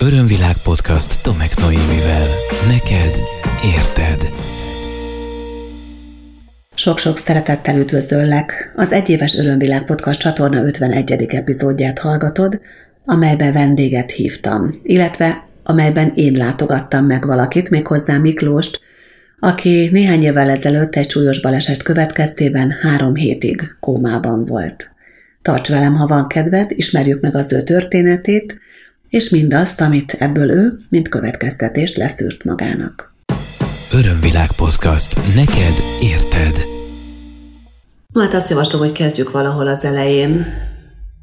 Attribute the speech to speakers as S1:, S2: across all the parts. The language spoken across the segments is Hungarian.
S1: Örömvilág podcast Tomek Noémivel. Neked érted.
S2: Sok-sok szeretettel üdvözöllek. Az Egyéves Örömvilág podcast csatorna 51. epizódját hallgatod, amelyben vendéget hívtam, illetve amelyben én látogattam meg valakit, méghozzá Miklóst, aki néhány évvel ezelőtt egy súlyos baleset következtében három hétig kómában volt. Tarts velem, ha van kedved, ismerjük meg az ő történetét, és mindazt, amit ebből ő, mint következtetést leszűrt magának.
S1: Örömvilág podcast. Neked érted.
S2: Hát azt javaslom, hogy kezdjük valahol az elején.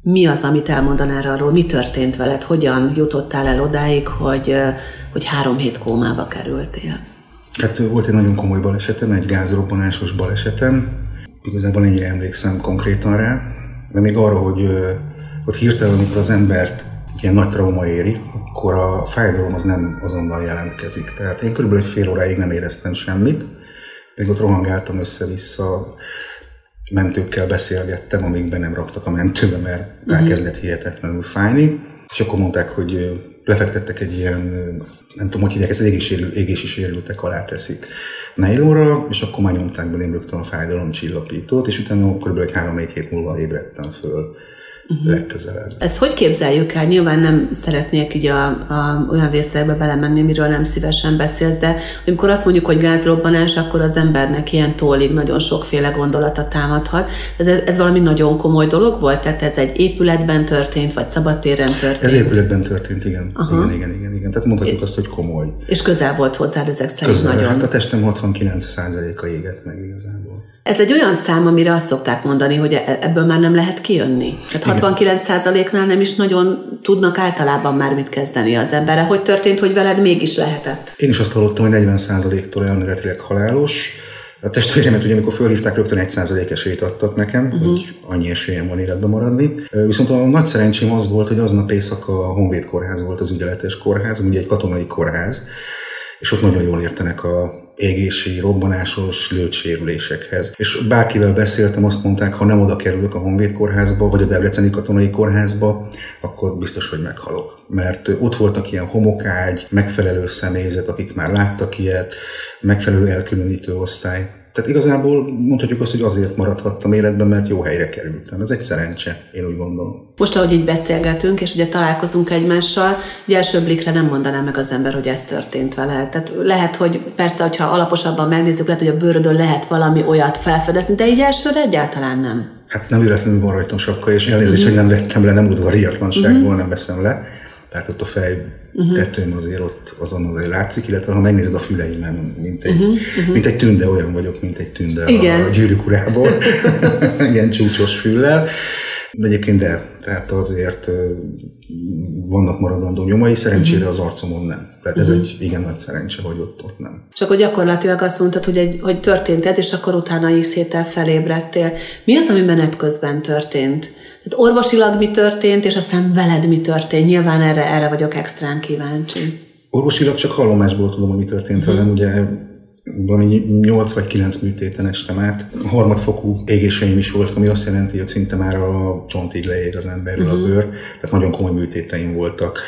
S2: Mi az, amit elmondanál arról, mi történt veled, hogyan jutottál el odáig, hogy, hogy három hét kómába kerültél?
S3: Hát volt egy nagyon komoly balesetem, egy gázrobbanásos balesetem. Igazából ennyire emlékszem konkrétan rá, de még arra, hogy ott hirtelen, amikor az embert ilyen nagy trauma éri, akkor a fájdalom az nem azonnal jelentkezik. Tehát én körülbelül egy fél óráig nem éreztem semmit, még ott rohangáltam össze-vissza, mentőkkel beszélgettem, amíg be nem raktak a mentőbe, mert uh-huh. elkezdett hihetetlenül fájni. És akkor mondták, hogy lefektettek egy ilyen, nem tudom, hogy hívják, ez égési, égési sérültek alá teszik nejlóra, és akkor már nyomták belém rögtön a fájdalom csillapítót, és utána kb. egy három-négy hét múlva ébredtem föl uh-huh. legközelebb.
S2: Ezt hogy képzeljük el? Nyilván nem szeretnék így a, a, olyan részletekbe belemenni, miről nem szívesen beszélsz, de amikor azt mondjuk, hogy gázrobbanás, akkor az embernek ilyen tólig nagyon sokféle gondolata támadhat. Ez, ez valami nagyon komoly dolog volt? Tehát ez egy épületben történt, vagy szabadtéren történt?
S3: Ez épületben történt, igen. Aha. Igen, igen, igen, igen. Tehát mondhatjuk azt, hogy komoly.
S2: És közel volt hozzád ezek szerint közel, nagyon.
S3: Hát a testem 69%-a égett meg igazából.
S2: Ez egy olyan szám, amire azt szokták mondani, hogy e- ebből már nem lehet kijönni. Tehát 69%-nál nem is nagyon tudnak általában már mit kezdeni az emberre. Hogy történt, hogy veled mégis lehetett?
S3: Én is azt hallottam, hogy 40%-tól elméletileg halálos. A testvéremet ugye, amikor fölhívták, rögtön 1% esélyt adtak nekem, uh-huh. hogy annyi esélyem van életben maradni. Viszont a nagy szerencsém az volt, hogy aznap éjszaka a Honvéd kórház volt az ügyeletes kórház, ugye egy katonai kórház, és ott nagyon jól értenek a égési, robbanásos lőtsérülésekhez. És bárkivel beszéltem, azt mondták, ha nem oda kerülök a Honvéd kórházba, vagy a Debreceni katonai kórházba, akkor biztos, hogy meghalok. Mert ott voltak ilyen homokágy, megfelelő személyzet, akik már láttak ilyet, megfelelő elkülönítő osztály. Tehát igazából mondhatjuk azt, hogy azért maradhattam életben, mert jó helyre kerültem. Ez egy szerencse, én úgy gondolom.
S2: Most, ahogy így beszélgetünk, és ugye találkozunk egymással, ugye első blikre nem mondaná meg az ember, hogy ez történt vele. Tehát lehet, hogy persze, hogyha alaposabban megnézzük, lehet, hogy a bőrödön lehet valami olyat felfedezni, de így elsőre egyáltalán nem.
S3: Hát nem véletlenül van rajtam sapka, és elnézést, uh-huh. hogy nem vettem le, nem udvariatlanságból uh-huh. nem veszem le. Tehát ott a fej uh-huh. tetőm azért ott azon azért látszik, illetve ha megnézed a füleimen, mint egy, uh-huh. Uh-huh. mint egy tünde, olyan vagyok, mint egy tünde Igen. a, gyűrűk urából, ilyen csúcsos füllel. De egyébként de, tehát azért vannak maradandó nyomai, szerencsére az arcomon nem. Tehát ez egy igen nagy szerencse, hogy ott, ott nem.
S2: És akkor gyakorlatilag azt mondtad, hogy, egy, hogy történt ez, és akkor utána x héttel felébredtél. Mi az, ami menet közben történt? Tehát orvosilag mi történt, és aztán veled mi történt? Nyilván erre, erre vagyok extrán kíváncsi.
S3: Orvosilag csak hallomásból tudom, hogy mi történt uh-huh. velem. Ugye valami 8 vagy 9 műtéten estem át. Harmadfokú égéseim is volt, ami azt jelenti, hogy szinte már a csontig leég az emberről uh-huh. a bőr. Tehát nagyon komoly műtéteim voltak.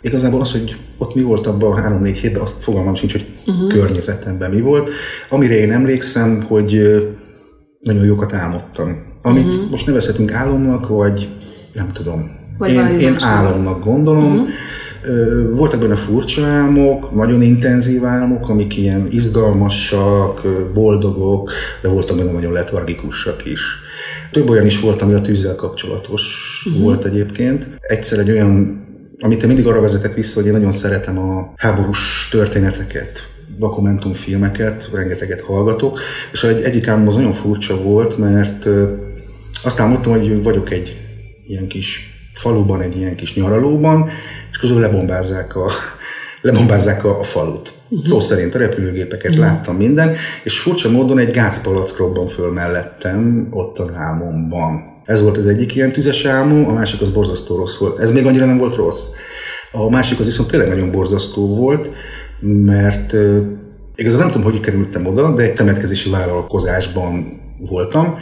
S3: Igazából az, hogy ott mi volt abban a három-négy hétben, azt fogalmam sincs, hogy uh-huh. környezetemben mi volt. Amire én emlékszem, hogy nagyon jókat álmodtam. Amit uh-huh. most nevezhetünk álomnak, vagy nem tudom. Vagy én, én álomnak gondolom. Uh-huh. Voltak benne furcsa álmok, nagyon intenzív álmok, amik ilyen izgalmasak, boldogok, de voltak benne nagyon letargikusak is. Több olyan is volt, ami a tűzzel kapcsolatos uh-huh. volt egyébként. Egyszer egy olyan, amit én mindig arra vezetek vissza, hogy én nagyon szeretem a háborús történeteket, dokumentumfilmeket, rengeteget hallgatok, és egy, egyik álmom az nagyon furcsa volt, mert azt álmodtam, hogy vagyok egy ilyen kis faluban, egy ilyen kis nyaralóban, és közül lebombázzák a, lebombázzák a, a falut. Uh-huh. Szó szerint a repülőgépeket uh-huh. láttam minden, és furcsa módon egy gázpalack robban föl mellettem ott az álmomban. Ez volt az egyik ilyen tüzes álmom, a másik az borzasztó rossz volt. Ez még annyira nem volt rossz. A másik az viszont tényleg nagyon borzasztó volt, mert uh, igazából nem tudom, hogy kerültem oda, de egy temetkezési vállalkozásban voltam,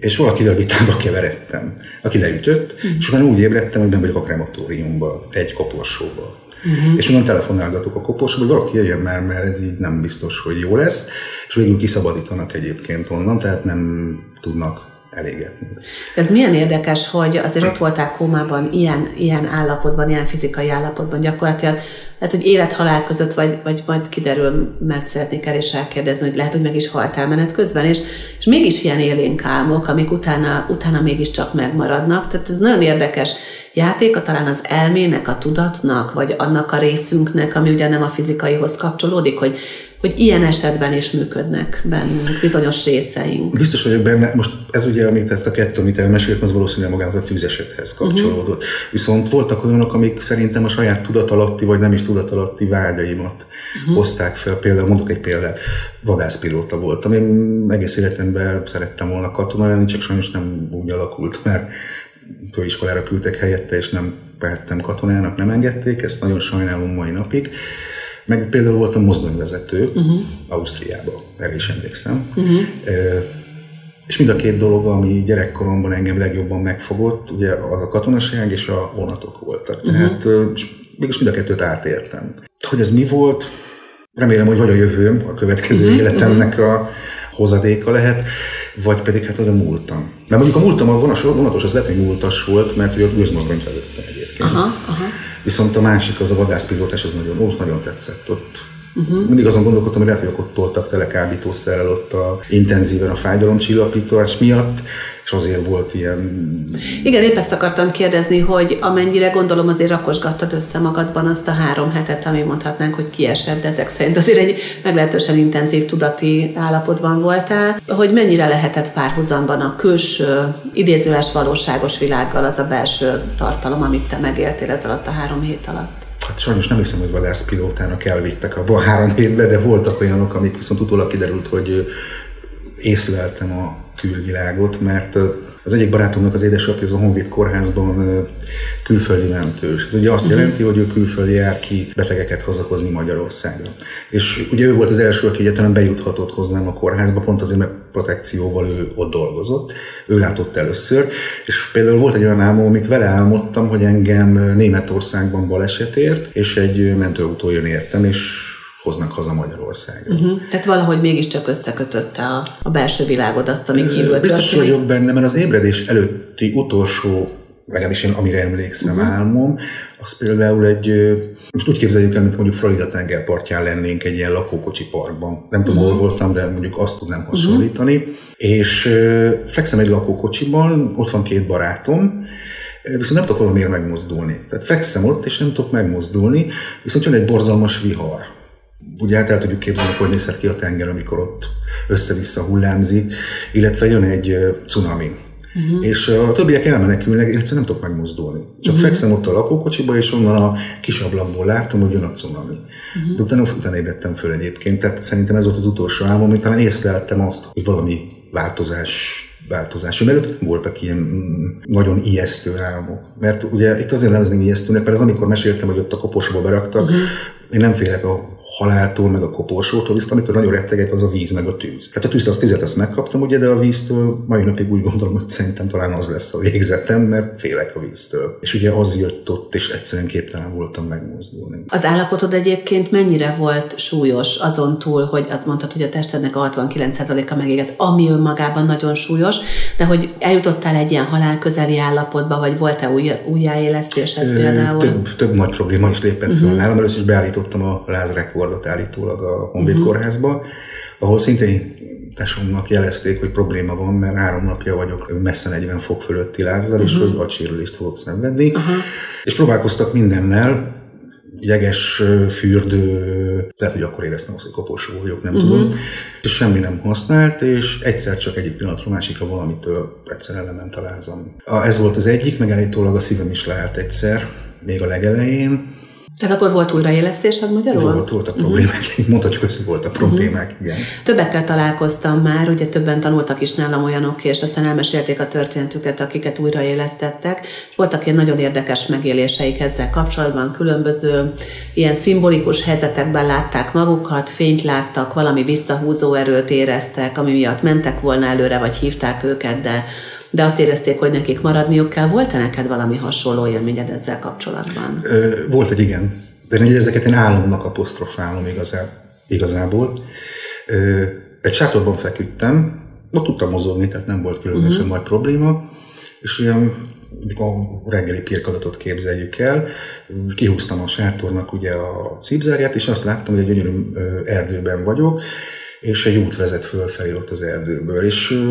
S3: és valakivel vitába keveredtem, aki leütött, uh-huh. és utána úgy ébredtem, hogy nem vagyok a krematóriumban, egy koporsóban. Uh-huh. És onnan telefonálgatok a koporsóba, hogy valaki jöjjön már, mert ez így nem biztos, hogy jó lesz, és végül kiszabadítanak egyébként onnan, tehát nem tudnak elégetni.
S2: Ez milyen érdekes, hogy azért ott voltál kómában, ilyen, ilyen állapotban, ilyen fizikai állapotban gyakorlatilag, lehet, hogy élet-halál között, vagy, vagy majd kiderül, mert szeretnék el is elkérdezni, hogy lehet, hogy meg is haltál menet közben, és, és mégis ilyen élénk álmok, amik utána, utána mégiscsak megmaradnak. Tehát ez nagyon érdekes játéka talán az elmének, a tudatnak, vagy annak a részünknek, ami ugye nem a fizikaihoz kapcsolódik, hogy hogy ilyen esetben is működnek bennünk bizonyos részeink.
S3: Biztos vagyok benne, most ez ugye, amit ezt a kettő, amit elmeséltem, az valószínűleg magához a tűzesethez kapcsolódott. Uh-huh. Viszont voltak olyanok, amik szerintem a saját tudatalatti, vagy nem is tudatalatti vágyaimat uh-huh. hozták fel. Például, mondok egy példát, vadászpilóta voltam. Én egész életemben szerettem volna katona lenni, csak sajnos nem úgy alakult, mert főiskolára küldtek helyette, és nem vehettem katonának, nem engedték, ezt nagyon sajnálom mai napig. Meg például voltam mozdonyvezető uh-huh. Ausztriába, erre is emlékszem. Uh-huh. E, és mind a két dolog, ami gyerekkoromban engem legjobban megfogott, ugye az a katonaság és a vonatok voltak. Uh-huh. Tehát és mégis mind a kettőt átéltem. Hogy ez mi volt, remélem, hogy vagy a jövőm, a következő uh-huh. életemnek a hozadéka lehet, vagy pedig hát oda múltam. Mert mondjuk a múltam a vonatos, vonatos az lehet, hogy múltas volt, mert ugye a gőzmozdonyt vezettem egyébként. Aha, aha. Viszont a másik, az a vadászpilótás, az nagyon, ó, nagyon tetszett ott. Uh-huh. Mindig azon gondolkodtam, hogy lehet, hogy ott toltak tele kábítószerrel ott a, intenzíven a fájdalomcsillapítás miatt, és azért volt ilyen...
S2: Igen, épp ezt akartam kérdezni, hogy amennyire gondolom azért rakosgattad össze magadban azt a három hetet, ami mondhatnánk, hogy kiesett, de ezek szerint azért egy meglehetősen intenzív tudati állapotban voltál, hogy mennyire lehetett párhuzamban a külső, idézőles valóságos világgal az a belső tartalom, amit te megéltél ez alatt a három hét alatt?
S3: Hát sajnos nem hiszem, hogy vadászpilótának elvittek abba a három hétbe, de voltak olyanok, amik viszont utólag kiderült, hogy észleltem a külvilágot, mert az egyik barátomnak az édesapja az a Honvéd kórházban külföldi mentős. Ez ugye azt uh-huh. jelenti, hogy ő külföldi jár ki betegeket hazahozni Magyarországra. És ugye ő volt az első, aki egyetlen bejuthatott hozzám a kórházba, pont azért, mert protekcióval ő ott dolgozott. Ő látott először. És például volt egy olyan álmom, amit vele álmodtam, hogy engem Németországban balesetért, és egy mentőautó jön értem, és hoznak haza Magyarországra. Uh-huh.
S2: Tehát valahogy mégiscsak összekötötte a, a belső világod azt, ami kívül
S3: Biztos történik. vagyok benne, mert az ébredés előtti utolsó legalábbis én amire emlékszem uh-huh. álmom, az például egy, most úgy képzeljük el, mint mondjuk Florida tengerpartján lennénk egy ilyen lakókocsi parkban. Nem tudom, uh-huh. hol voltam, de mondjuk azt tudnám hasonlítani. Uh-huh. És fekszem egy lakókocsiban, ott van két barátom, viszont nem tudok valamiért megmozdulni. Tehát fekszem ott, és nem tudok megmozdulni, viszont jön egy borzalmas vihar ugye hát el tudjuk képzelni, hogy nézhet ki a tenger, amikor ott össze-vissza hullámzik, illetve jön egy cunami. Uh-huh. És a többiek elmenekülnek, én egyszerűen nem tudok megmozdulni. Csak uh-huh. fekszem ott a lakókocsiba, és onnan a kis ablakból látom, hogy jön a cunami. Uh-huh. De utána, utána ébredtem föl egyébként, tehát szerintem ez volt az utolsó álmom, amit talán észleltem azt, hogy valami változás változás. Mert előtt voltak ilyen mm, nagyon ijesztő álmok. Mert ugye itt azért nevezném ijesztőnek, mert az amikor meséltem, hogy ott a koposba beraktak, uh-huh. én nem félek a haláltól, meg a koporsótól, viszont amitől nagyon rettegek, az a víz, meg a tűz. Hát a tűzt azt tizet ezt megkaptam, ugye, de a víztől mai napig úgy gondolom, hogy szerintem talán az lesz a végzetem, mert félek a víztől. És ugye az jött ott, és egyszerűen képtelen voltam megmozdulni.
S2: Az állapotod egyébként mennyire volt súlyos azon túl, hogy mondtad, hogy a testednek a 69%-a megégett, ami önmagában nagyon súlyos, de hogy eljutottál egy ilyen halál közeli állapotba, vagy volt-e új, újjáélesztésed például?
S3: Több, több nagy probléma is lépett uh-huh. föl nálam. Először is beállítottam a lázrekordot állítólag a Honvéd uh-huh. kórházba, ahol szintén tesómnak jelezték, hogy probléma van, mert három napja vagyok messze 40 fok fölötti lázzal, uh-huh. és hogy agysérülést fogok szenvedni. Uh-huh. És próbálkoztak mindennel, jeges fürdő, lehet, hogy akkor éreztem azt, hogy koporsó vagyok, nem uh-huh. tudom, és semmi nem használt, és egyszer csak egyik pillanatról másikra valamitől egyszer element a lázam. Ez volt az egyik, megállítólag a szívem is leállt egyszer, még a legelején,
S2: Tehát akkor volt újraélesztésed magyarul?
S3: Volt, voltak uh-huh. problémák, mondhatjuk azt, hogy voltak problémák, uh-huh. igen.
S2: Többekkel találkoztam már, ugye többen tanultak is nálam olyanok, és aztán elmesélték a történetüket, akiket újraélesztettek, és voltak ilyen nagyon érdekes megéléseik ezzel kapcsolatban, különböző ilyen szimbolikus helyzetekben látták magukat, fényt láttak, valami visszahúzó erőt éreztek, ami miatt mentek volna előre, vagy hívták őket, de de azt érezték, hogy nekik maradniuk kell. Volt-e neked valami hasonló élményed ezzel kapcsolatban?
S3: Volt egy igen, de ezeket én álomnak apostrofálom igazá, igazából. Egy sátorban feküdtem, ott tudtam mozogni, tehát nem volt különösen uh-huh. nagy probléma, és olyan a reggeli pirkadatot képzeljük el, kihúztam a sátornak ugye a cipzárját, és azt láttam, hogy egy gyönyörű erdőben vagyok, és egy út vezet fölfelé ott az erdőből, és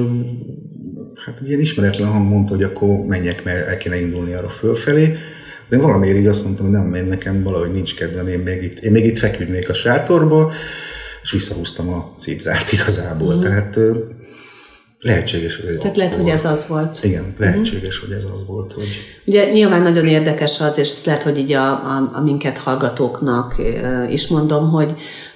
S3: hát egy ilyen ismeretlen hang mondta, hogy akkor menjek, mert el kéne indulni arra fölfelé, de valamiért így azt mondtam, hogy nem, én nekem valahogy nincs kedvem, én még itt, én még itt feküdnék a sátorba, és visszahúztam a cipzárt igazából. Mm. Tehát lehetséges,
S2: hogy Tehát lehet, hogy ez az volt.
S3: Igen, lehetséges, mm. hogy ez az volt. Hogy...
S2: Ugye nyilván nagyon érdekes az, és ezt lehet, hogy így a, a, a minket hallgatóknak is mondom, hogy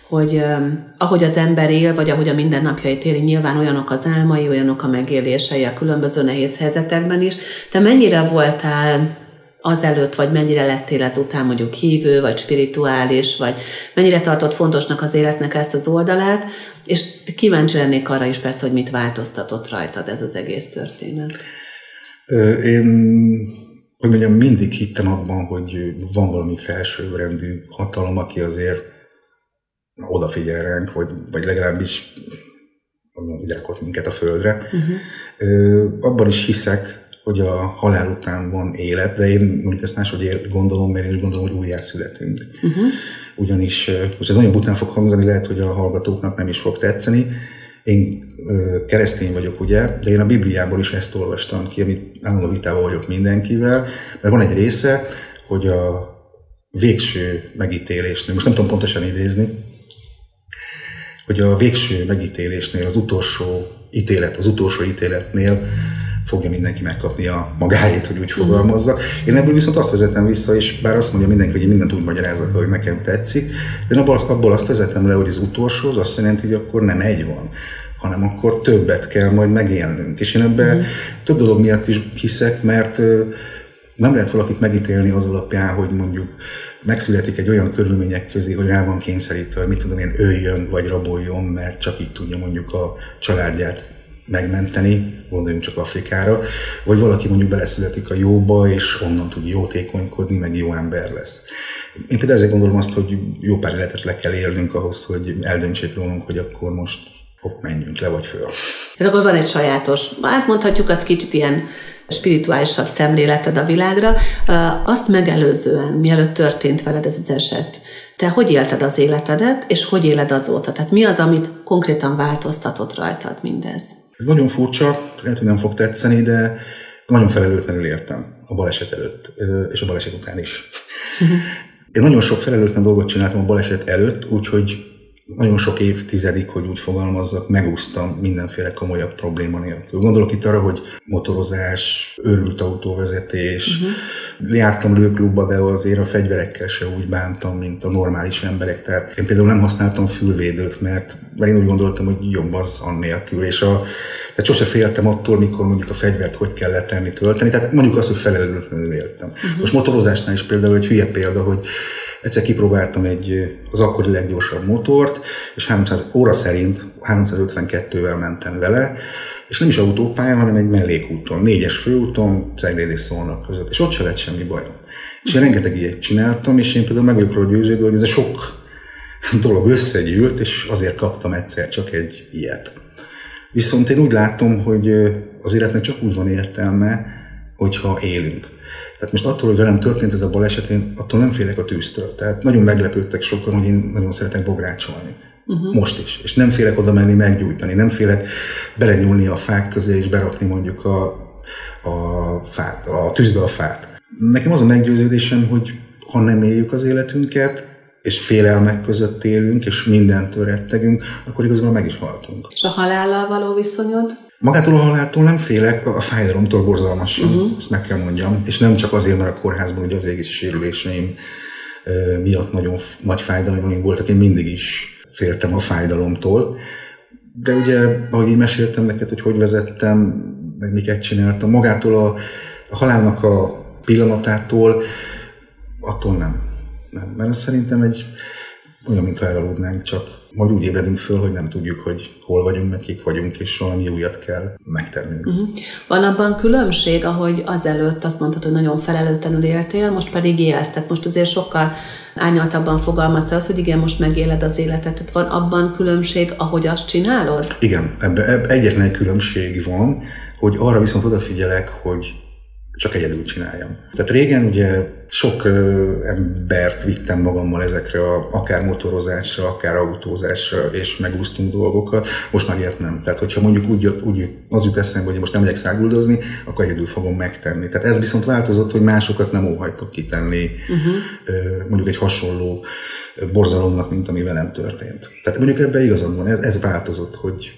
S2: hogy um, ahogy az ember él, vagy ahogy a mindennapjait éli, nyilván olyanok az álmai, olyanok a megélései a különböző nehéz helyzetekben is. Te mennyire voltál azelőtt, vagy mennyire lettél ezután mondjuk hívő, vagy spirituális, vagy mennyire tartott fontosnak az életnek ezt az oldalát, és kíváncsi lennék arra is persze, hogy mit változtatott rajtad ez az egész történet.
S3: Én, hogy mondjam, mindig hittem abban, hogy van valami felsőbbrendű hatalom, aki azért odafigyel ránk, vagy, vagy legalábbis ide rakott minket a földre. Uh-huh. Abban is hiszek, hogy a halál után van élet, de én mondjuk ezt máshogy gondolom, mert én úgy gondolom, hogy újjá születünk. Uh-huh. Ugyanis, most ez nagyon bután fog hangzani, lehet, hogy a hallgatóknak nem is fog tetszeni, én keresztény vagyok, ugye, de én a Bibliából is ezt olvastam ki, amit állandó vitában vagyok mindenkivel, mert van egy része, hogy a végső megítélésnél, most nem tudom pontosan idézni, hogy a végső megítélésnél, az utolsó ítélet, az utolsó ítéletnél fogja mindenki megkapni a magáét, hogy úgy fogalmazza. Én ebből viszont azt vezetem vissza, és bár azt mondja mindenki, hogy én mindent úgy magyarázok, hogy nekem tetszik, de én abból, abból azt vezetem le, hogy az utolsó az azt jelenti, hogy akkor nem egy van, hanem akkor többet kell majd megélnünk. És én ebben mm. több dolog miatt is hiszek, mert nem lehet valakit megítélni az alapján, hogy mondjuk megszületik egy olyan körülmények közé, hogy rá van kényszerítve, hogy mit tudom én, öljön vagy raboljon, mert csak így tudja mondjuk a családját megmenteni, gondoljunk csak Afrikára, vagy valaki mondjuk beleszületik a jóba, és onnan tud jótékonykodni, meg jó ember lesz. Én például ezért gondolom azt, hogy jó pár életet le kell élnünk ahhoz, hogy eldöntsék rólunk, hogy akkor most hopp, menjünk le vagy föl.
S2: Hát akkor van egy sajátos, hát mondhatjuk az kicsit ilyen spirituálisabb szemléleted a világra. Azt megelőzően, mielőtt történt veled ez az eset, te hogy élted az életedet, és hogy éled azóta? Tehát mi az, amit konkrétan változtatott rajtad mindez?
S3: Ez nagyon furcsa, lehet, hogy nem fog tetszeni, de nagyon felelőtlenül értem a baleset előtt, és a baleset után is. Én nagyon sok felelőtlen dolgot csináltam a baleset előtt, úgyhogy nagyon sok évtizedig, hogy úgy fogalmazzak, megúsztam mindenféle komolyabb probléma nélkül. Gondolok itt arra, hogy motorozás, őrült autóvezetés, uh-huh. jártam lőklubba, de azért a fegyverekkel se úgy bántam, mint a normális emberek. Tehát én például nem használtam fülvédőt, mert, mert én úgy gondoltam, hogy jobb az annélkül, és a, tehát sose féltem attól, mikor mondjuk a fegyvert hogy kell letenni, tölteni. Tehát mondjuk azt, hogy felelőtlenül éltem. Uh-huh. Most motorozásnál is például egy hülye példa, hogy Egyszer kipróbáltam egy, az akkori leggyorsabb motort, és 300 óra szerint 352-vel mentem vele, és nem is autópályán, hanem egy mellékúton, négyes főúton, Cegléd és Szolnok között, és ott se lett semmi bajom. És én rengeteg ilyet csináltam, és én például meg vagyok róla győződő, hogy ez a sok dolog összegyűlt, és azért kaptam egyszer csak egy ilyet. Viszont én úgy látom, hogy az életnek csak úgy van értelme, hogyha élünk. Tehát most attól, hogy velem történt ez a baleset, én attól nem félek a tűztől. Tehát nagyon meglepődtek sokan, hogy én nagyon szeretek bográcsolni. Uh-huh. Most is. És nem félek oda menni meggyújtani, nem félek belenyúlni a fák közé és berakni mondjuk a, a fát, a tűzbe a fát. Nekem az a meggyőződésem, hogy ha nem éljük az életünket, és félelmek között élünk, és mindentől rettegünk, akkor igazából meg is haltunk.
S2: És a halállal való viszonyod?
S3: Magától a haláltól nem félek, a fájdalomtól borzalmasan, uh-huh. ezt meg kell mondjam, és nem csak azért, mert a kórházban ugye az égési sérüléseim miatt nagyon nagy fájdalmaim voltak, én mindig is féltem a fájdalomtól. De ugye, ahogy így meséltem neked, hogy hogy vezettem, meg miket csináltam, magától a, a halálnak a pillanatától, attól nem. nem. Mert ez szerintem egy olyan, mintha elaludnánk, csak majd úgy ébredünk föl, hogy nem tudjuk, hogy hol vagyunk, meg kik vagyunk, és valami újat kell megtennünk. Uh-huh.
S2: Van abban különbség, ahogy azelőtt azt mondtad, hogy nagyon felelőtlenül éltél, most pedig élsz. Tehát most azért sokkal ányaltabban fogalmaztál az, hogy igen, most megéled az életet. Tehát van abban különbség, ahogy azt csinálod?
S3: Igen, ebben ebbe egyetlen különbség van, hogy arra viszont odafigyelek, hogy csak egyedül csináljam. Tehát régen ugye sok ö, embert vittem magammal ezekre a, akár motorozásra, akár autózásra, és megúsztunk dolgokat. Most már ilyet nem. Tehát, hogyha mondjuk úgy, úgy az jut eszembe, hogy most nem megyek száguldozni, akkor egyedül fogom megtenni. Tehát ez viszont változott, hogy másokat nem óhajtok kitenni uh-huh. mondjuk egy hasonló borzalomnak, mint ami velem történt. Tehát mondjuk ebben igazad van, ez, ez változott, hogy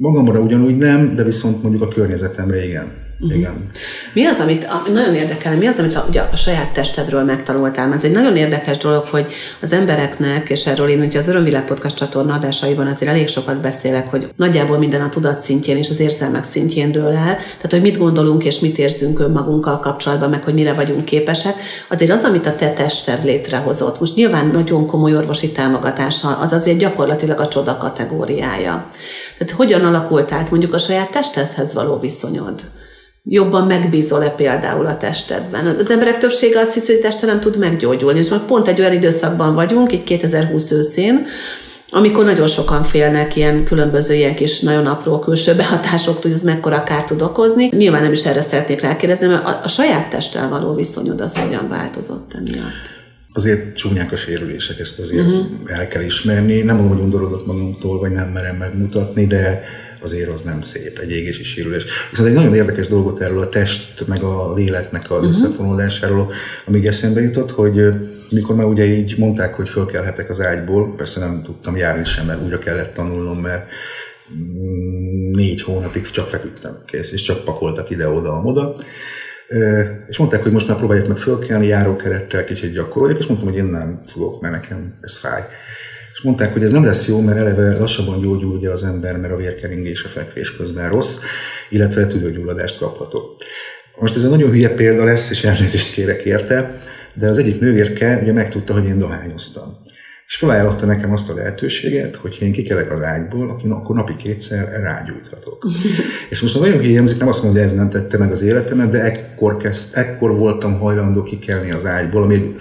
S3: magamra ugyanúgy nem, de viszont mondjuk a környezetemre igen. Uh-huh. Igen.
S2: Mi az, amit nagyon érdekel, mi az, amit a, ugye a saját testedről megtanultál? Ez egy nagyon érdekes dolog, hogy az embereknek, és erről én ugye az Örömvilág Podcast csatorna adásaiban azért elég sokat beszélek, hogy nagyjából minden a tudat szintjén és az érzelmek szintjén dől el. Tehát, hogy mit gondolunk és mit érzünk önmagunkkal kapcsolatban, meg hogy mire vagyunk képesek. Azért az, amit a te tested létrehozott, most nyilván nagyon komoly orvosi támogatással, az azért gyakorlatilag a csoda kategóriája. Tehát hogyan alakult át mondjuk a saját testedhez való viszonyod? Jobban megbízol-e például a testedben. Az emberek többsége azt hiszi, hogy teste nem tud meggyógyulni, és most pont egy olyan időszakban vagyunk, így 2020 őszén, amikor nagyon sokan félnek ilyen különböző ilyen kis nagyon apró külső behatásoktól, hogy ez mekkora kárt tud okozni. Nyilván nem is erre szeretnék rákérdezni, mert a, a saját testtel való viszonyod az hogyan változott emiatt?
S3: Azért csúnyák a sérülések, ezt azért uh-huh. el kell ismerni. Nem mondom, hogy undorodott magunktól, vagy nem merem megmutatni, de azért az nem szép, egy égési sérülés. Viszont egy nagyon érdekes dolgot erről a test meg a léleknek az uh-huh. összefonódásáról, amíg eszembe jutott, hogy mikor már ugye így mondták, hogy fölkelhetek az ágyból, persze nem tudtam járni sem, mert újra kellett tanulnom, mert mm, négy hónapig csak feküdtem, kész, és csak pakoltak ide-oda-oda. És mondták, hogy most már próbálják meg fölkelni, járókerettel kicsit gyakoroljak, és mondtam, hogy én nem fogok, mert nekem ez fáj és mondták, hogy ez nem lesz jó, mert eleve lassabban gyógyul ugye az ember, mert a vérkeringés a fekvés közben rossz, illetve tüdőgyulladást kaphatok. Most ez egy nagyon hülye példa lesz, és elnézést kérek érte, de az egyik nővérke ugye megtudta, hogy én dohányoztam. És felajánlotta nekem azt a lehetőséget, hogy én kikelek az ágyból, akkor napi kétszer rágyújthatok. és most nagyon hiányzik, nem azt mondom, hogy ez nem tette meg az életemet, de ekkor, kezd, ekkor voltam hajlandó kikelni az ágyból, ami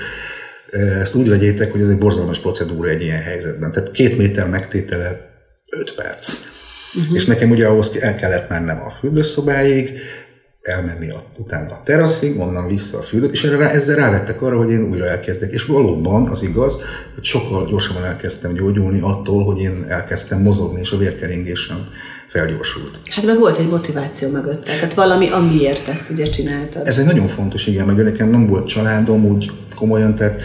S3: ezt úgy vegyétek, hogy ez egy borzalmas procedúra egy ilyen helyzetben. Tehát két méter megtétele 5 perc. Uh-huh. És nekem ugye ahhoz el kellett mennem a fürdőszobáig, elmenni a, utána a teraszig, onnan vissza a fürdőt, és erre, ezzel rávettek arra, hogy én újra elkezdek. És valóban az igaz, hogy sokkal gyorsabban elkezdtem gyógyulni attól, hogy én elkezdtem mozogni, és a vérkeringésem felgyorsult.
S2: Hát meg volt egy motiváció mögött, tehát valami, amiért ezt ugye csináltad.
S3: Ez egy nagyon fontos, igen, meg nekem nem volt családom úgy komolyan, tehát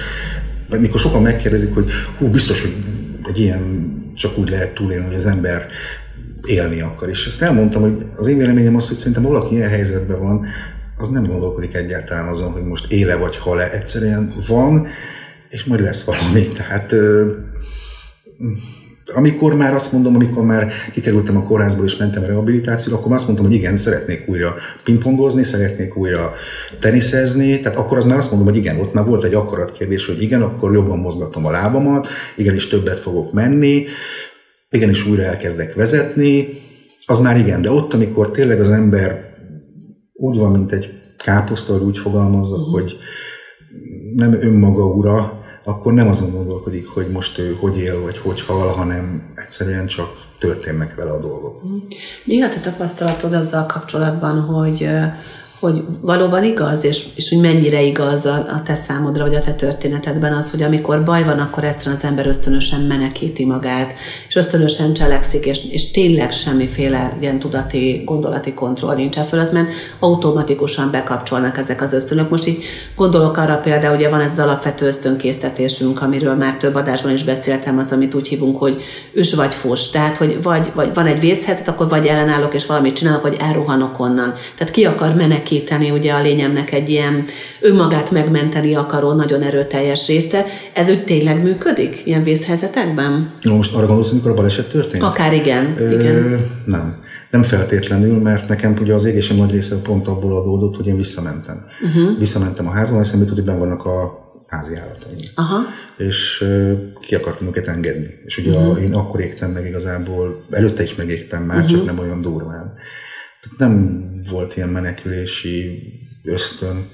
S3: mikor sokan megkérdezik, hogy hú, biztos, hogy egy ilyen csak úgy lehet túlélni, hogy az ember élni akar. És ezt elmondtam, hogy az én véleményem az, hogy szerintem valaki ilyen helyzetben van, az nem gondolkodik egyáltalán azon, hogy most éle vagy hal-e. Egyszerűen van, és majd lesz valami. Tehát amikor már azt mondom, amikor már kikerültem a kórházból és mentem a rehabilitációra, akkor azt mondtam, hogy igen, szeretnék újra pingpongozni, szeretnék újra teniszezni, tehát akkor az már azt mondom, hogy igen, ott már volt egy akarat kérdés, hogy igen, akkor jobban mozgatom a lábamat, igenis többet fogok menni, igenis újra elkezdek vezetni, az már igen, de ott, amikor tényleg az ember úgy van, mint egy káposzta, úgy fogalmazok, uh-huh. hogy nem önmaga ura, akkor nem azon gondolkodik, hogy most ő hogy él, vagy hogy hal, hanem egyszerűen csak történnek vele a dolgok.
S2: Mi a te tapasztalatod azzal kapcsolatban, hogy hogy valóban igaz, és, és hogy mennyire igaz a, a te számodra, vagy a te történetedben az, hogy amikor baj van, akkor egyszerűen az ember ösztönösen menekíti magát, és ösztönösen cselekszik, és, és tényleg semmiféle ilyen tudati, gondolati kontroll nincs e fölött, mert automatikusan bekapcsolnak ezek az ösztönök. Most így gondolok arra például, ugye van ez az alapvető ösztönkésztetésünk, amiről már több adásban is beszéltem, az, amit úgy hívunk, hogy üs vagy fos. Tehát, hogy vagy, vagy van egy vészhelyzet, akkor vagy ellenállok, és valamit csinálok, vagy elrohanok onnan. Tehát ki akar menekíteni menekíteni, ugye a lényemnek egy ilyen önmagát megmenteni akaró, nagyon erőteljes része. Ez úgy tényleg működik ilyen vészhelyzetekben?
S3: Most arra gondolsz, amikor a baleset történt?
S2: Akár igen. Ö, igen.
S3: Nem. Nem feltétlenül, mert nekem ugye az égésem nagy része pont abból adódott, hogy én visszamentem. Uh-huh. Visszamentem a házba, hiszen mit hogy vannak a házi állataim. Aha. És uh, ki akartam őket engedni. És ugye uh-huh. a, én akkor égtem meg igazából, előtte is megégtem már, uh-huh. csak nem olyan durván. Tehát nem volt ilyen menekülési ösztön.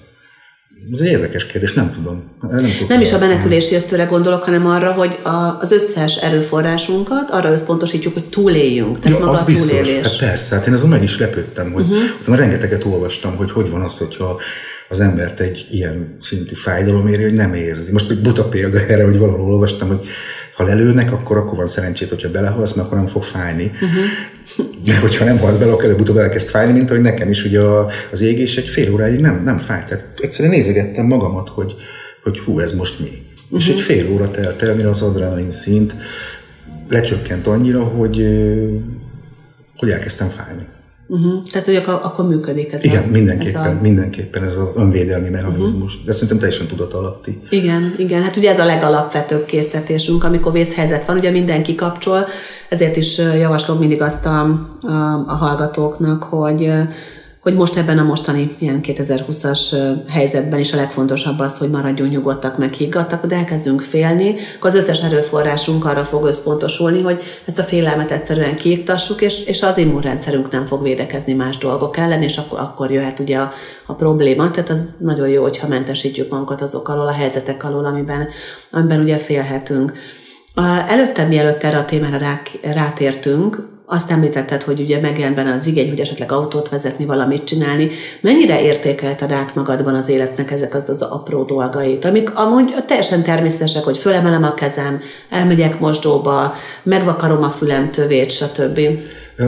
S3: Ez egy érdekes kérdés, nem tudom.
S2: Nem, nem is a menekülési ösztöre gondolok, hanem arra, hogy a, az összes erőforrásunkat arra összpontosítjuk, hogy túléljünk.
S3: Tehát ja, maga az a biztos. Hát persze, hát én azon meg is lepődtem, hogy uh-huh. utána rengeteget olvastam, hogy hogy van az, hogyha az embert egy ilyen szintű fájdalom éri, hogy nem érzi. Most egy buta példa erre, hogy valahol olvastam, hogy ha lelőnek, akkor, akkor van szerencsét, hogyha belehalsz, mert akkor nem fog fájni. Uh-huh. De hogyha nem halsz bele, akkor előbb-utóbb elkezd fájni, mint ahogy nekem is, ugye az égés egy fél óráig nem, nem fájt. Tehát egyszerűen nézegettem magamat, hogy, hogy hú, ez most mi. Uh-huh. És mhm. egy fél óra telt el, mire az adrenalin szint lecsökkent annyira, hogy, hogy elkezdtem fájni.
S2: Uh-huh. Tehát, hogy akkor, akkor működik ez
S3: Igen, a, mindenképpen, ez a... mindenképpen ez az önvédelmi mechanizmus, uh-huh. de szerintem teljesen tudat alatti.
S2: Igen, igen, hát ugye ez a legalapvetőbb késztetésünk, amikor vészhelyzet van, ugye mindenki kapcsol, ezért is javaslom mindig azt a, a, a hallgatóknak, hogy hogy most ebben a mostani ilyen 2020-as helyzetben is a legfontosabb az, hogy maradjunk nyugodtak, meg higgadtak, de elkezdünk félni, akkor az összes erőforrásunk arra fog összpontosulni, hogy ezt a félelmet egyszerűen kiiktassuk, és, és az immunrendszerünk nem fog védekezni más dolgok ellen, és akkor, akkor jöhet ugye a, a probléma. Tehát az nagyon jó, hogyha mentesítjük magunkat azok alól, a helyzetek alól, amiben, amiben ugye félhetünk. Előtte, mielőtt erre a témára rá, rátértünk, azt említetted, hogy ugye megjelent benne az igény, hogy esetleg autót vezetni, valamit csinálni. Mennyire értékelted át magadban az életnek ezek az, az apró dolgait, amik amúgy teljesen természetesek, hogy fölemelem a kezem, elmegyek mosdóba, megvakarom a fülem tövét, stb.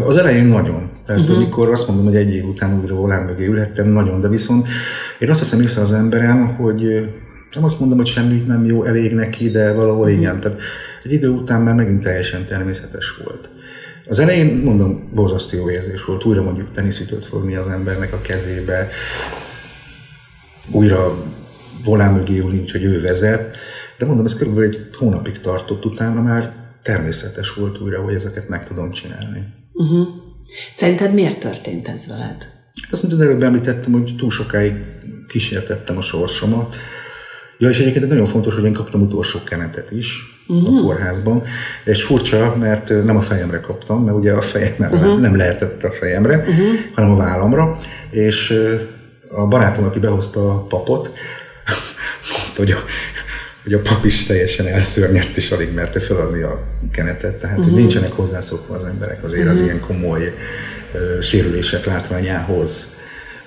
S3: Az elején nagyon. Tehát uh-huh. amikor azt mondom, hogy egy év után újra volán mögé ülhettem, nagyon, de viszont én azt hiszem észre az emberem, hogy nem azt mondom, hogy semmit nem jó, elég neki, de valahol uh-huh. igen. Tehát egy idő után már megint teljesen természetes volt. Az elején, mondom, borzasztó jó érzés volt újra mondjuk teniszütőt fogni az embernek a kezébe, újra volán mögé ülni, hogy ő vezet, de mondom, ez körülbelül egy hónapig tartott, utána már természetes volt újra, hogy ezeket meg tudom csinálni. Uh-huh.
S2: Szerinted miért történt ez veled?
S3: Hát azt, mint az előbb említettem, hogy túl sokáig kísértettem a sorsomat. Ja, és egyébként nagyon fontos, hogy én kaptam utolsó kenetet is, uh-huh. a kórházban. És furcsa, mert nem a fejemre kaptam, mert ugye a fejemre uh-huh. nem lehetett a fejemre, uh-huh. hanem a vállamra. És a barátom, aki behozta a papot, mondta, hogy a, hogy a pap is teljesen elszörnyedt, és alig merte feladni a kenetet. Tehát, uh-huh. hogy nincsenek hozzászokva az emberek azért uh-huh. az ilyen komoly uh, sérülések látványához.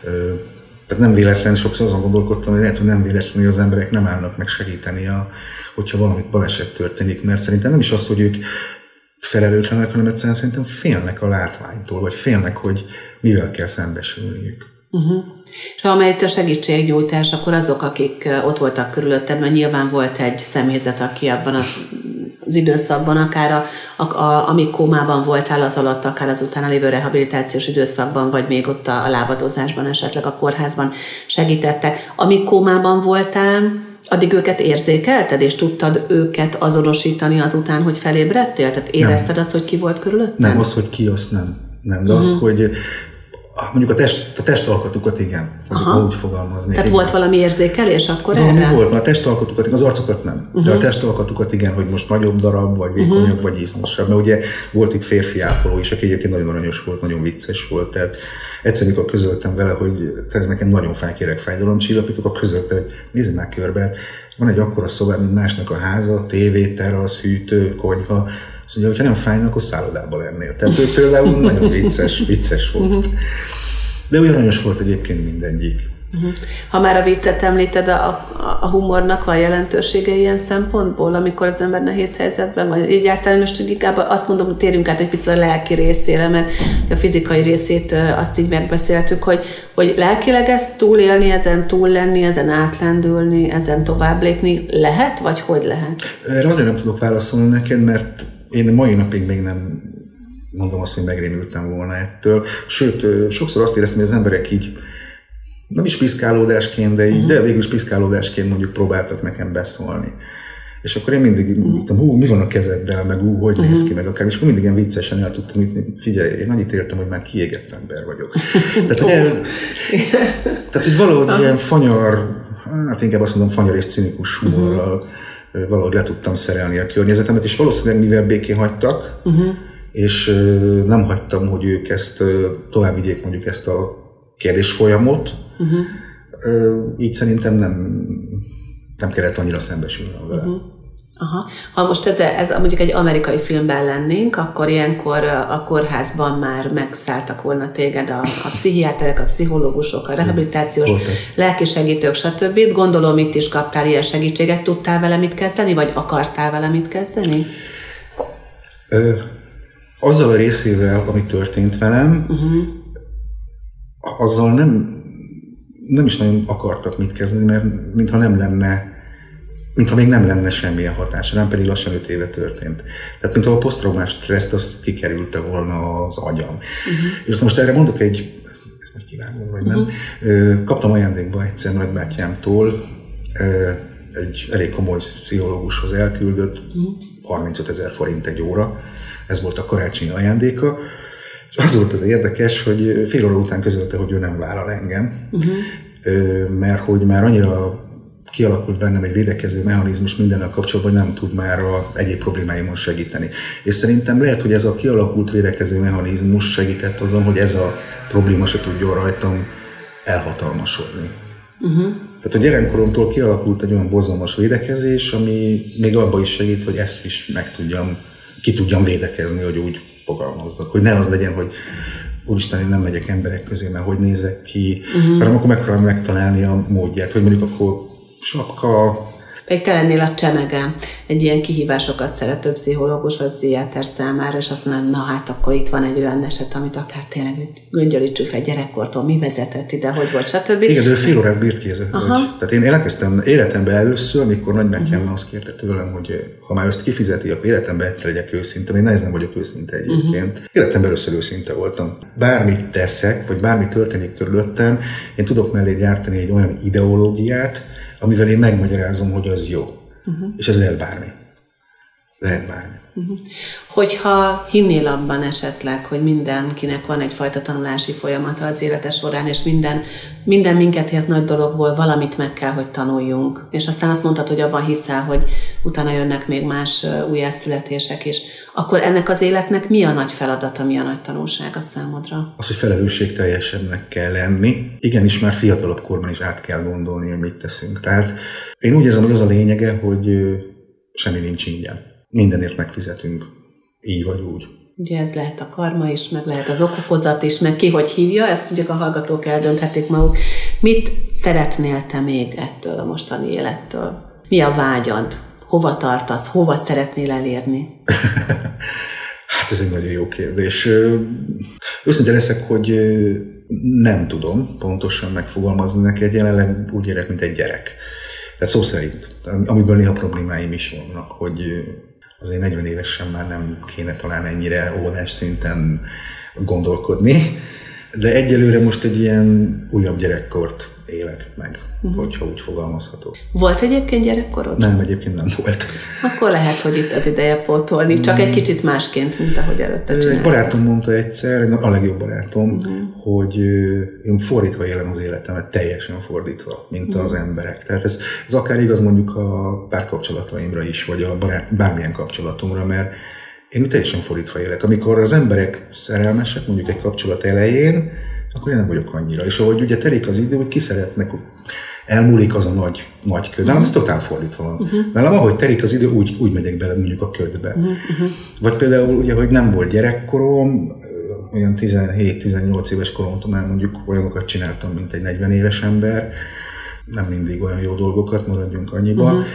S3: Uh, tehát nem véletlen, sokszor azon gondolkodtam, hogy lehet, hogy nem véletlen, hogy az emberek nem állnak meg segíteni, a, hogyha valamit baleset történik, mert szerintem nem is az, hogy ők felelőtlenek, hanem egyszerűen szerintem félnek a látványtól, vagy félnek, hogy mivel kell szembesülniük.
S2: Uh-huh. És ha amelyet a segítségnyújtás, akkor azok, akik ott voltak körülötted, mert nyilván volt egy személyzet, aki abban az, az időszakban, akár a, a, a, amíg kómában voltál az alatt, akár az utána lévő rehabilitációs időszakban, vagy még ott a, a lábadozásban, esetleg a kórházban segítettek. Amíg kómában voltál, addig őket érzékelted, és tudtad őket azonosítani azután, hogy felébredtél? Tehát érezted nem. azt, hogy ki volt körülötted?
S3: Nem, az, hogy ki, azt nem. Nem, de uh-huh. az, hogy mondjuk a, test, a testalkatukat igen, mondjuk úgy fogalmazni.
S2: Tehát igen. volt valami érzékelés akkor
S3: valami erre? volt, mert a testalkatukat, az arcokat nem, uh-huh. de a mhm. testalkatukat igen, hogy most nagyobb darab, vagy vékonyabb, uh-huh. vagy izmosabb, mert ugye volt itt férfi ápoló is, aki egyébként nagyon aranyos volt, nagyon vicces volt, tehát egyszer, amikor közöltem vele, hogy ez nekem nagyon fáj, kérek fájdalomcsillapítok, akkor közölte, hogy nézd már körbe, van egy akkora szobád, mint másnak a háza, tévé, terasz, hűtő, konyha, azt mondja, hogyha nem fájna, akkor szállodában lennél. Tehát ő például nagyon vicces, vicces volt. De ugyananyos volt egyébként mindegyik.
S2: Ha már a viccet említed, a, a, a humornak van jelentősége ilyen szempontból, amikor az ember nehéz helyzetben van? Egyáltalán most inkább azt mondom, hogy térjünk át egy picit a lelki részére, mert a fizikai részét azt így megbeszéltük, hogy, hogy lelkileg ezt túlélni, ezen túl lenni, ezen átlendülni, ezen tovább lépni lehet, vagy hogy lehet?
S3: Erre azért nem tudok válaszolni neked, mert én mai napig még nem mondom azt, hogy megrémültem volna ettől. Sőt, sokszor azt éreztem, hogy az emberek így nem is piszkálódásként, de, így, de végül is piszkálódásként mondjuk próbáltak nekem beszólni. És akkor én mindig mondtam, hú, mi van a kezeddel, meg hú, hogy néz ki, meg akár, és akkor mindig ilyen viccesen el tudtam ütni, figyelj, én annyit értem, hogy már kiégett ember vagyok. tehát, hogy el, tehát, hogy valahogy ilyen fanyar, hát inkább azt mondom, fanyar és cinikus humorral valahogy le tudtam szerelni a környezetemet, és valószínűleg mivel békén hagytak, uh-huh. és nem hagytam, hogy ők ezt tovább vigyék mondjuk ezt a kérdés folyamot, uh-huh. így szerintem nem, nem kellett annyira szembesülnöm vele. Uh-huh.
S2: Aha. Ha most ez, ez mondjuk egy amerikai filmben lennénk, akkor ilyenkor a kórházban már megszálltak volna téged a, a pszichiáterek, a pszichológusok, a rehabilitációs lelkisegítők, stb. Gondolom itt is kaptál ilyen segítséget, tudtál vele mit kezdeni, vagy akartál vele mit kezdeni?
S3: Ö, azzal a részével, ami történt velem, uh-huh. azzal nem, nem is nagyon akartak mit kezdeni, mert mintha nem lenne mintha még nem lenne semmilyen hatása, nem pedig lassan öt éve történt. Tehát mintha a posztraumás stresszt az kikerülte volna az agyam. Uh-huh. És most erre mondok egy, ezt, ezt most kivágom, vagy nem, uh-huh. kaptam ajándékba egyszer nagybátyámtól, egy elég komoly pszichológushoz elküldött, uh-huh. 35 ezer forint egy óra, ez volt a karácsonyi ajándéka, és az volt az érdekes, hogy fél óra után közölte, hogy ő nem vállal engem, uh-huh. mert hogy már annyira kialakult bennem egy védekező mechanizmus mindennel kapcsolatban, hogy nem tud már a egyéb problémáimon segíteni. És szerintem lehet, hogy ez a kialakult védekező mechanizmus segített azon, hogy ez a probléma se tudjon rajtam elhatalmasodni. Uh-huh. Tehát a gyerekkoromtól kialakult egy olyan bozalmas védekezés, ami még abban is segít, hogy ezt is meg tudjam, ki tudjam védekezni, hogy úgy fogalmazzak. Hogy ne az legyen, hogy úristen, én nem megyek emberek közé, mert hogy nézek ki, uh-huh. hanem akkor megpróbálom megtalálni a módját, hogy mondjuk akkor sapka.
S2: Pedig te lennél a csemege egy ilyen kihívásokat szerető pszichológus vagy pszichiáter számára, és azt mondod, na hát akkor itt van egy olyan eset, amit akár tényleg göngyölítsük egy gyerekkortól, mi vezetett ide, hogy volt, stb.
S3: Igen, de ő fél órát bírt ki ez Tehát én elkezdtem életemben először, amikor nagy uh-huh. Mhm. azt kérte tőlem, hogy ha már ezt kifizeti, akkor életemben egyszer legyek őszinte. Én nehezen vagyok őszinte egyébként. Uh-huh. Életemben először őszinte voltam. Bármit teszek, vagy bármi történik körülöttem, én tudok mellé gyártani egy olyan ideológiát, amivel én megmagyarázom, hogy az jó. Uh-huh. És ez lehet bármi. Lehet bármi. Uh-huh.
S2: Hogyha hinnél abban esetleg, hogy mindenkinek van egyfajta tanulási folyamata az élete során, és minden, minden minket ért nagy dologból valamit meg kell, hogy tanuljunk. És aztán azt mondtad, hogy abban hiszel, hogy utána jönnek még más újjászületések is. Akkor ennek az életnek mi a nagy feladata, mi a nagy tanulság a számodra?
S3: Az, hogy felelősségteljesebbnek kell lenni. Igenis, már fiatalabb korban is át kell gondolni, hogy mit teszünk. Tehát én úgy érzem, hogy az a lényege, hogy semmi nincs ingyen mindenért megfizetünk, így vagy úgy.
S2: Ugye ez lehet a karma is, meg lehet az okokozat is, meg ki hogy hívja, ezt mondjuk a hallgatók eldönthetik maguk. Mit szeretnél te még ettől a mostani élettől? Mi a vágyad? Hova tartasz? Hova szeretnél elérni?
S3: hát ez egy nagyon jó kérdés. Őszintén leszek, hogy nem tudom pontosan megfogalmazni neked, jelenleg úgy érek, mint egy gyerek. Tehát szó szerint, amiből néha problémáim is vannak, hogy azért 40 évesen már nem kéne talán ennyire óvodás szinten gondolkodni, de egyelőre most egy ilyen újabb gyerekkort élek meg, uh-huh. hogyha úgy fogalmazható.
S2: Volt egyébként gyerekkorod?
S3: Nem, egyébként nem volt.
S2: Akkor lehet, hogy itt az ideje pótolni, csak egy kicsit másként, mint ahogy előtte csináltam.
S3: Egy barátom mondta egyszer, a legjobb barátom, uh-huh. hogy én fordítva élem az életemet, teljesen fordítva, mint uh-huh. az emberek. Tehát ez, ez akár igaz mondjuk a párkapcsolataimra is, vagy a barát, bármilyen kapcsolatomra, mert én teljesen fordítva élek. Amikor az emberek szerelmesek, mondjuk egy kapcsolat elején, akkor én nem vagyok annyira. És ahogy ugye telik az idő, hogy ki szeretnek, elmúlik az a nagy, nagy köd. Nálam ez totál fordítva van. Uh-huh. Nálam ahogy telik az idő, úgy, úgy megyek bele mondjuk a ködbe. Uh-huh. Vagy például ugye, hogy nem volt gyerekkorom, olyan 17-18 éves koromtól már mondjuk olyanokat csináltam, mint egy 40 éves ember, nem mindig olyan jó dolgokat, maradjunk annyiba. Uh-huh.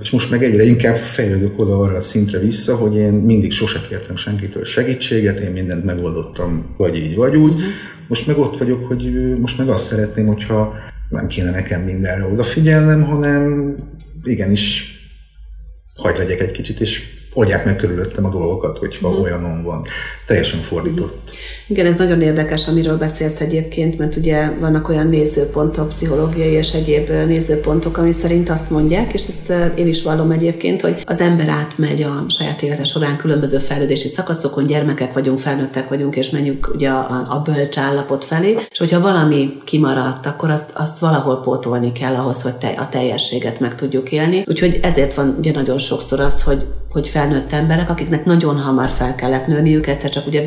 S3: És most meg egyre inkább fejlődök oda arra a szintre vissza, hogy én mindig sose kértem senkitől segítséget, én mindent megoldottam, vagy így, vagy úgy. Uh-huh. Most meg ott vagyok, hogy most meg azt szeretném, hogyha nem kéne nekem mindenre odafigyelnem, hanem igenis hagyd legyek egy kicsit, és oldják meg körülöttem a dolgokat, hogyha uh-huh. olyanon van. Teljesen fordított.
S2: Igen, ez nagyon érdekes, amiről beszélsz egyébként, mert ugye vannak olyan nézőpontok, pszichológiai és egyéb nézőpontok, ami szerint azt mondják, és ezt én is vallom egyébként, hogy az ember átmegy a saját élete során különböző fejlődési szakaszokon, gyermekek vagyunk, felnőttek vagyunk, és menjünk ugye a, a bölcs állapot felé, és hogyha valami kimaradt, akkor azt, azt valahol pótolni kell ahhoz, hogy te, a teljességet meg tudjuk élni. Úgyhogy ezért van ugye nagyon sokszor az, hogy hogy felnőtt emberek, akiknek nagyon hamar fel kellett nőniük, egyszer csak ugye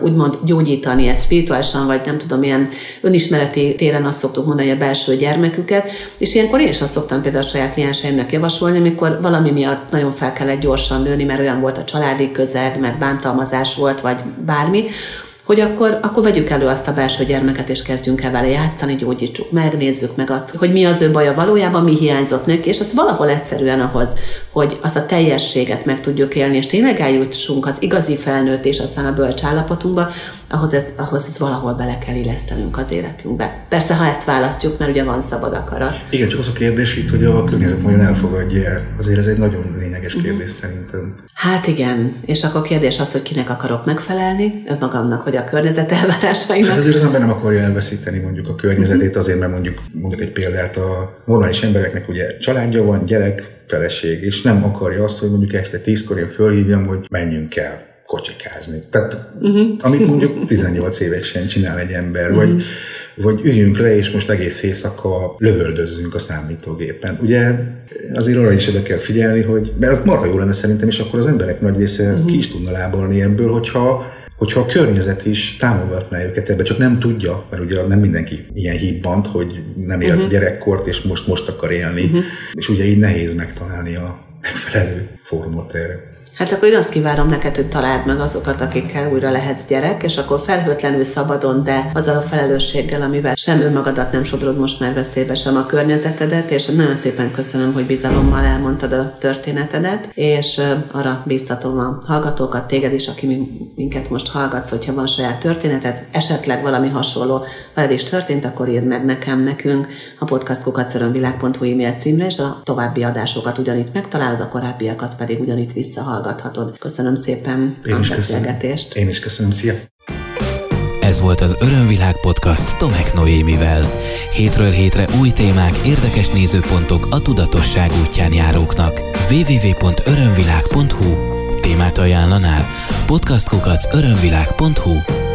S2: visszacsatlakoznak, úgymond gyógyítani ezt spirituálisan, vagy nem tudom, ilyen önismereti téren azt szoktuk mondani, a belső gyermeküket, és ilyenkor én is azt szoktam például a saját klienseimnek javasolni, amikor valami miatt nagyon fel kellett gyorsan nőni, mert olyan volt a családi közeg, mert bántalmazás volt, vagy bármi, hogy akkor, akkor vegyük elő azt a belső gyermeket, és kezdjünk el vele játszani, gyógyítsuk meg, nézzük meg azt, hogy mi az ő baja valójában, mi hiányzott neki, és az valahol egyszerűen ahhoz, hogy azt a teljességet meg tudjuk élni, és tényleg eljutsunk az igazi felnőtt és aztán a bölcs állapotunkba, ahhoz ez, ahhoz ez valahol bele kell illesztenünk az életünkbe. Persze, ha ezt választjuk, mert ugye van szabad akarat.
S3: Igen, csak az a kérdés itt, hogy a környezet vajon elfogadja el. Azért ez egy nagyon lényeges mhm. kérdés uh-huh. szerintem.
S2: Hát igen, és akkor kérdés az, hogy kinek akarok megfelelni, önmagamnak vagy a környezet elvárásainak. Hát
S3: azért az ember nem akarja elveszíteni mondjuk a környezetét, uh-huh. azért, mert mondjuk mondjuk egy példát, a normális embereknek ugye családja van, gyerek, feleség, és nem akarja azt, hogy mondjuk este tízkor én fölhívjam, hogy menjünk el kocsikázni. Tehát uh-huh. amit mondjuk 18 évesen csinál egy ember, uh-huh. vagy, vagy üljünk le, és most egész éjszaka lövöldözzünk a számítógépen. Ugye azért arra is oda kell figyelni, hogy, mert az marha jó lenne szerintem, és akkor az emberek nagy része uh-huh. ki is tudna lábalni ebből, hogyha hogyha a környezet is támogatná őket ebbe, csak nem tudja, mert ugye nem mindenki ilyen hibbant, hogy nem élt uh-huh. gyerekkort, és most most akar élni, uh-huh. és ugye így nehéz megtalálni a megfelelő formot erre.
S2: Hát akkor én azt kívánom neked, hogy találd meg azokat, akikkel újra lehetsz gyerek, és akkor felhőtlenül szabadon, de azzal a felelősséggel, amivel sem önmagadat nem sodrod most már veszélybe, sem a környezetedet, és nagyon szépen köszönöm, hogy bizalommal elmondtad a történetedet, és arra bíztatom a hallgatókat, téged is, aki minket most hallgatsz, hogyha van saját történeted, esetleg valami hasonló veled is történt, akkor írd meg nekem, nekünk a podcastkukacörönvilág.hu e-mail címre, és a további adásokat ugyanitt megtalálod, a korábbiakat pedig ugyanitt visszahallgatod hallgathatod. Köszönöm szépen Én a is beszélgetést.
S3: Köszönöm. Én is köszönöm. Szia!
S1: Ez volt az Örömvilág podcast Tomek Noémivel. Hétről hétre új témák, érdekes nézőpontok a tudatosság útján járóknak. www.örömvilág.hu Témát ajánlanál? Podcastkukac örömvilág.hu